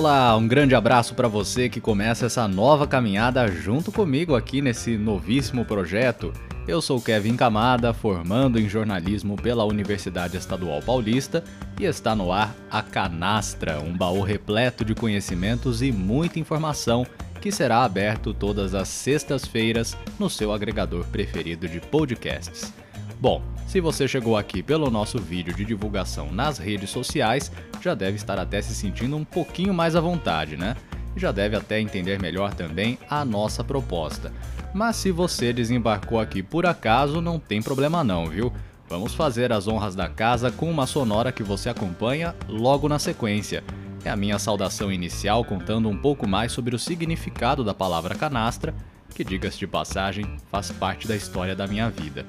Olá, um grande abraço para você que começa essa nova caminhada junto comigo aqui nesse novíssimo projeto. Eu sou Kevin Camada, formando em jornalismo pela Universidade Estadual Paulista, e está no ar a Canastra, um baú repleto de conhecimentos e muita informação que será aberto todas as sextas-feiras no seu agregador preferido de podcasts. Bom, se você chegou aqui pelo nosso vídeo de divulgação nas redes sociais, já deve estar até se sentindo um pouquinho mais à vontade, né? E já deve até entender melhor também a nossa proposta. Mas se você desembarcou aqui por acaso, não tem problema não, viu? Vamos fazer as honras da casa com uma sonora que você acompanha logo na sequência. É a minha saudação inicial contando um pouco mais sobre o significado da palavra canastra, que, diga-se de passagem, faz parte da história da minha vida.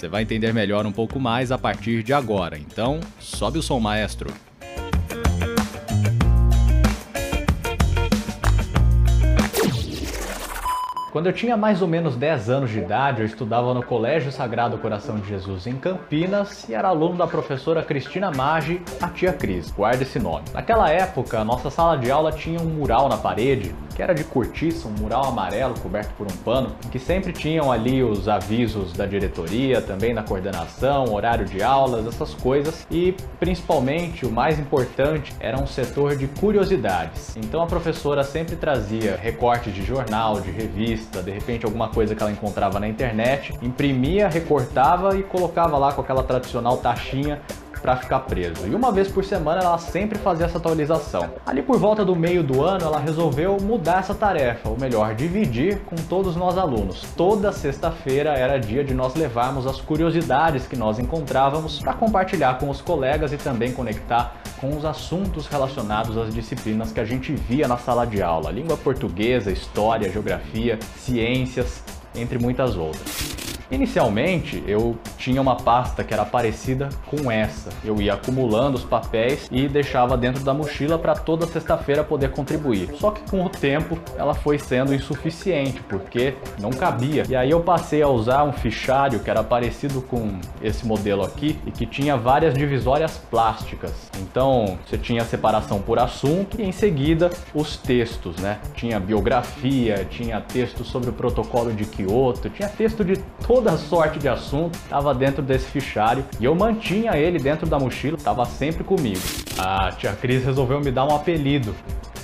Você vai entender melhor um pouco mais a partir de agora, então sobe o som, maestro. Quando eu tinha mais ou menos 10 anos de idade, eu estudava no Colégio Sagrado Coração de Jesus em Campinas e era aluno da professora Cristina Maggi, a tia Cris, guarda esse nome. Naquela época, nossa sala de aula tinha um mural na parede, que era de cortiça, um mural amarelo coberto por um pano, que sempre tinham ali os avisos da diretoria, também da coordenação, horário de aulas, essas coisas, e principalmente o mais importante era um setor de curiosidades. Então a professora sempre trazia recortes de jornal, de revista, de repente alguma coisa que ela encontrava na internet, imprimia, recortava e colocava lá com aquela tradicional taxinha para ficar preso. E uma vez por semana ela sempre fazia essa atualização. Ali por volta do meio do ano ela resolveu mudar essa tarefa, ou melhor, dividir com todos nós alunos. Toda sexta-feira era dia de nós levarmos as curiosidades que nós encontrávamos para compartilhar com os colegas e também conectar com os assuntos relacionados às disciplinas que a gente via na sala de aula: língua portuguesa, história, geografia, ciências, entre muitas outras. Inicialmente eu tinha uma pasta que era parecida com essa. Eu ia acumulando os papéis e deixava dentro da mochila para toda sexta-feira poder contribuir. Só que com o tempo ela foi sendo insuficiente porque não cabia. E aí eu passei a usar um fichário que era parecido com esse modelo aqui e que tinha várias divisórias plásticas. Então você tinha separação por assunto e em seguida os textos, né? Tinha biografia, tinha texto sobre o protocolo de Kyoto, tinha texto de todo toda sorte de assunto estava dentro desse fichário e eu mantinha ele dentro da mochila, estava sempre comigo. A tia Cris resolveu me dar um apelido,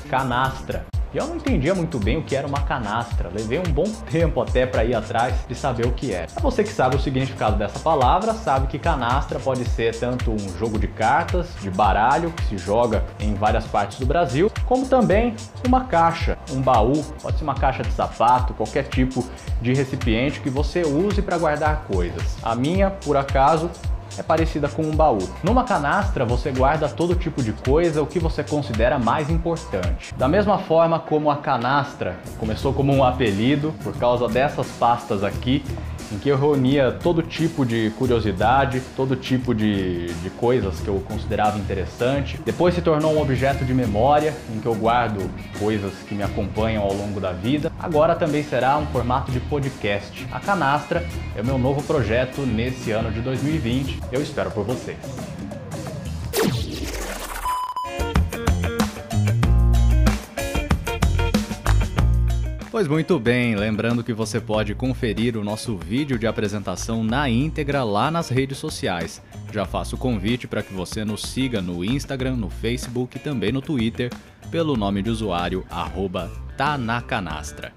Canastra. E eu não entendia muito bem o que era uma canastra. Levei um bom tempo até para ir atrás de saber o que era. Pra você que sabe o significado dessa palavra, sabe que canastra pode ser tanto um jogo de cartas, de baralho, que se joga em várias partes do Brasil, como também uma caixa, um baú, pode ser uma caixa de sapato, qualquer tipo de recipiente que você use para guardar coisas. A minha, por acaso, é parecida com um baú. Numa canastra você guarda todo tipo de coisa, o que você considera mais importante. Da mesma forma como a canastra começou como um apelido por causa dessas pastas aqui, em que eu reunia todo tipo de curiosidade, todo tipo de, de coisas que eu considerava interessante. Depois se tornou um objeto de memória, em que eu guardo coisas que me acompanham ao longo da vida. Agora também será um formato de podcast. A Canastra é o meu novo projeto nesse ano de 2020. Eu espero por vocês. Pois muito bem, lembrando que você pode conferir o nosso vídeo de apresentação na íntegra lá nas redes sociais. Já faço o convite para que você nos siga no Instagram, no Facebook e também no Twitter pelo nome de usuário Tanacanastra.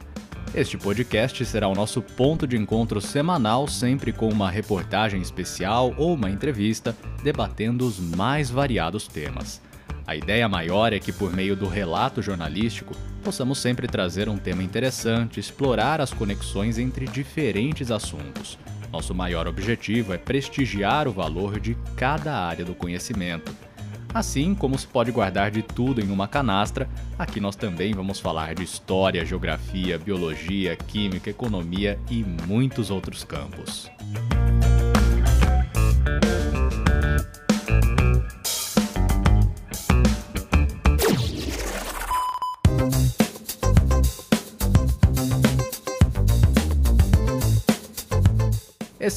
Este podcast será o nosso ponto de encontro semanal, sempre com uma reportagem especial ou uma entrevista, debatendo os mais variados temas. A ideia maior é que, por meio do relato jornalístico, possamos sempre trazer um tema interessante, explorar as conexões entre diferentes assuntos. Nosso maior objetivo é prestigiar o valor de cada área do conhecimento. Assim como se pode guardar de tudo em uma canastra, aqui nós também vamos falar de história, geografia, biologia, química, economia e muitos outros campos.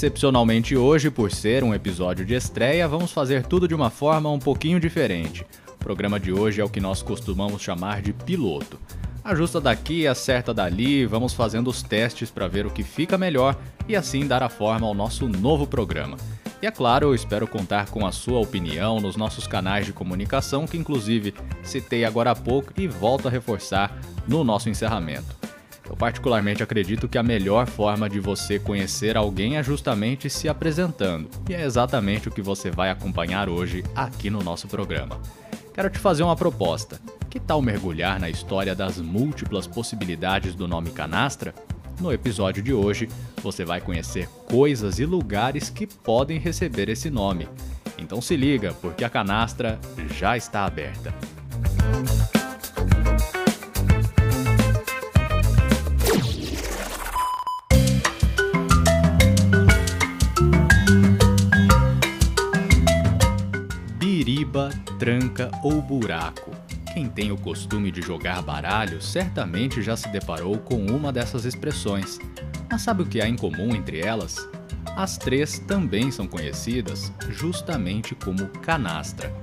Excepcionalmente hoje, por ser um episódio de estreia, vamos fazer tudo de uma forma um pouquinho diferente. O programa de hoje é o que nós costumamos chamar de piloto. Ajusta daqui, acerta dali, vamos fazendo os testes para ver o que fica melhor e assim dar a forma ao nosso novo programa. E é claro, eu espero contar com a sua opinião nos nossos canais de comunicação, que inclusive citei agora há pouco e volto a reforçar no nosso encerramento. Eu particularmente acredito que a melhor forma de você conhecer alguém é justamente se apresentando, e é exatamente o que você vai acompanhar hoje aqui no nosso programa. Quero te fazer uma proposta. Que tal mergulhar na história das múltiplas possibilidades do nome canastra? No episódio de hoje, você vai conhecer coisas e lugares que podem receber esse nome. Então se liga, porque a canastra já está aberta. Tranca ou buraco quem tem o costume de jogar baralho certamente já se deparou com uma dessas expressões. Mas sabe o que há em comum entre elas? As três também são conhecidas justamente como canastra.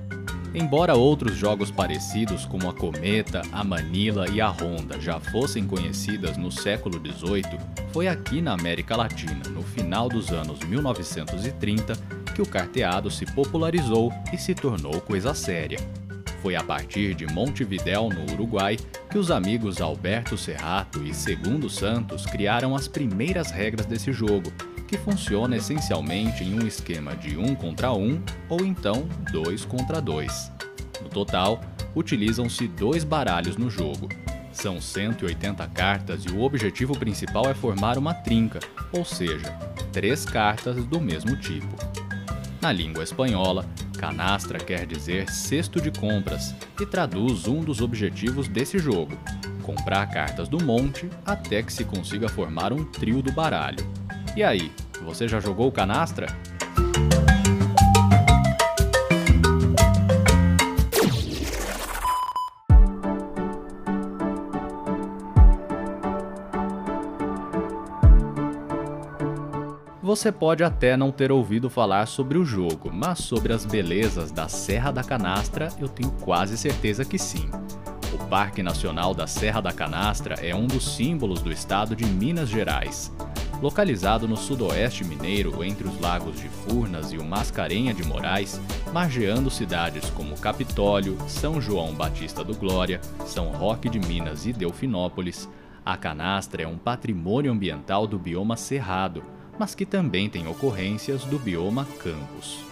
Embora outros jogos parecidos como a Cometa, a Manila e a Ronda já fossem conhecidas no século XVIII, foi aqui na América Latina, no final dos anos 1930, que o carteado se popularizou e se tornou coisa séria. Foi a partir de Montevidéu, no Uruguai, que os amigos Alberto Serrato e Segundo Santos criaram as primeiras regras desse jogo, que funciona essencialmente em um esquema de 1 contra 1 ou então 2 contra 2. No total, utilizam-se dois baralhos no jogo. São 180 cartas e o objetivo principal é formar uma trinca, ou seja, três cartas do mesmo tipo. Na língua espanhola, canastra quer dizer cesto de compras e traduz um dos objetivos desse jogo: comprar cartas do monte até que se consiga formar um trio do baralho. E aí, você já jogou canastra? Você pode até não ter ouvido falar sobre o jogo, mas sobre as belezas da Serra da Canastra eu tenho quase certeza que sim. O Parque Nacional da Serra da Canastra é um dos símbolos do estado de Minas Gerais. Localizado no sudoeste mineiro, entre os lagos de Furnas e o Mascarenha de Moraes, margeando cidades como Capitólio, São João Batista do Glória, São Roque de Minas e Delfinópolis, a canastra é um patrimônio ambiental do bioma cerrado, mas que também tem ocorrências do bioma Campos.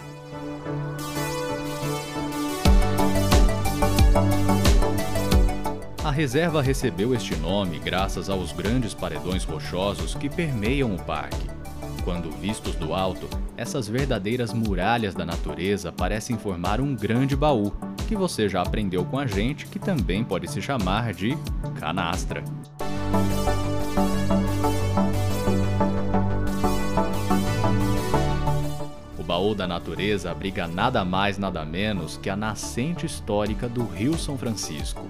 A reserva recebeu este nome graças aos grandes paredões rochosos que permeiam o parque. Quando vistos do alto, essas verdadeiras muralhas da natureza parecem formar um grande baú, que você já aprendeu com a gente que também pode se chamar de canastra. Baú da natureza abriga nada mais nada menos que a nascente histórica do Rio São Francisco.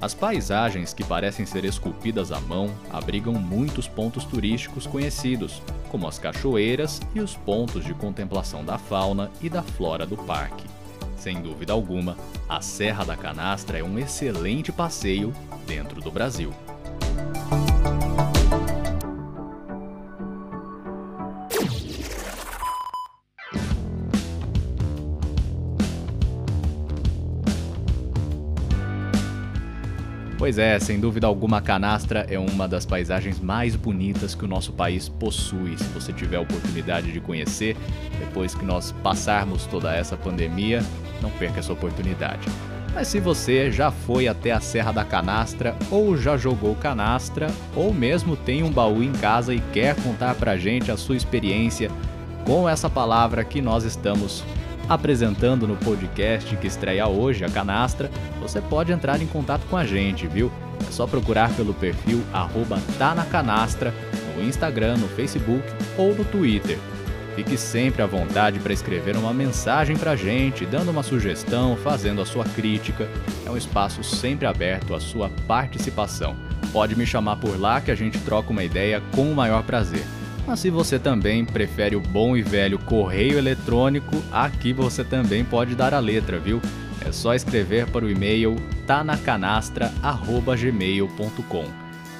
As paisagens que parecem ser esculpidas à mão abrigam muitos pontos turísticos conhecidos, como as cachoeiras e os pontos de contemplação da fauna e da flora do parque. Sem dúvida alguma, a Serra da Canastra é um excelente passeio dentro do Brasil. Pois é, sem dúvida alguma, a canastra é uma das paisagens mais bonitas que o nosso país possui. Se você tiver a oportunidade de conhecer, depois que nós passarmos toda essa pandemia, não perca essa oportunidade. Mas se você já foi até a Serra da Canastra, ou já jogou canastra, ou mesmo tem um baú em casa e quer contar pra gente a sua experiência com essa palavra que nós estamos apresentando no podcast que estreia hoje, a Canastra, você pode entrar em contato com a gente, viu? É só procurar pelo perfil arroba tá na canastra no Instagram, no Facebook ou no Twitter. Fique sempre à vontade para escrever uma mensagem para a gente, dando uma sugestão, fazendo a sua crítica. É um espaço sempre aberto à sua participação. Pode me chamar por lá que a gente troca uma ideia com o maior prazer. Mas se você também prefere o bom e velho correio eletrônico, aqui você também pode dar a letra, viu? É só escrever para o e-mail tanacanastra@gmail.com.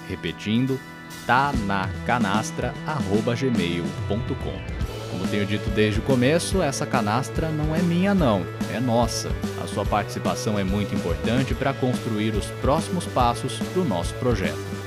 Repetindo, tanacanastra@gmail.com. Como tenho dito desde o começo, essa canastra não é minha não, é nossa. A sua participação é muito importante para construir os próximos passos do nosso projeto.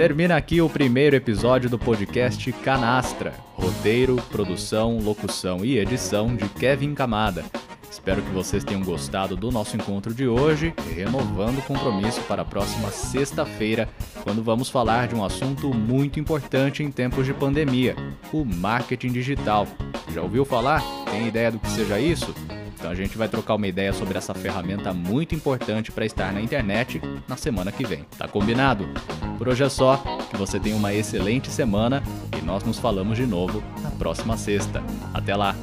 Termina aqui o primeiro episódio do podcast Canastra. Roteiro, produção, locução e edição de Kevin Camada. Espero que vocês tenham gostado do nosso encontro de hoje renovando o compromisso para a próxima sexta-feira, quando vamos falar de um assunto muito importante em tempos de pandemia: o marketing digital. Já ouviu falar? Tem ideia do que seja isso? Então a gente vai trocar uma ideia sobre essa ferramenta muito importante para estar na internet na semana que vem. Tá combinado? Por hoje é só. Que você tenha uma excelente semana e nós nos falamos de novo na próxima sexta. Até lá!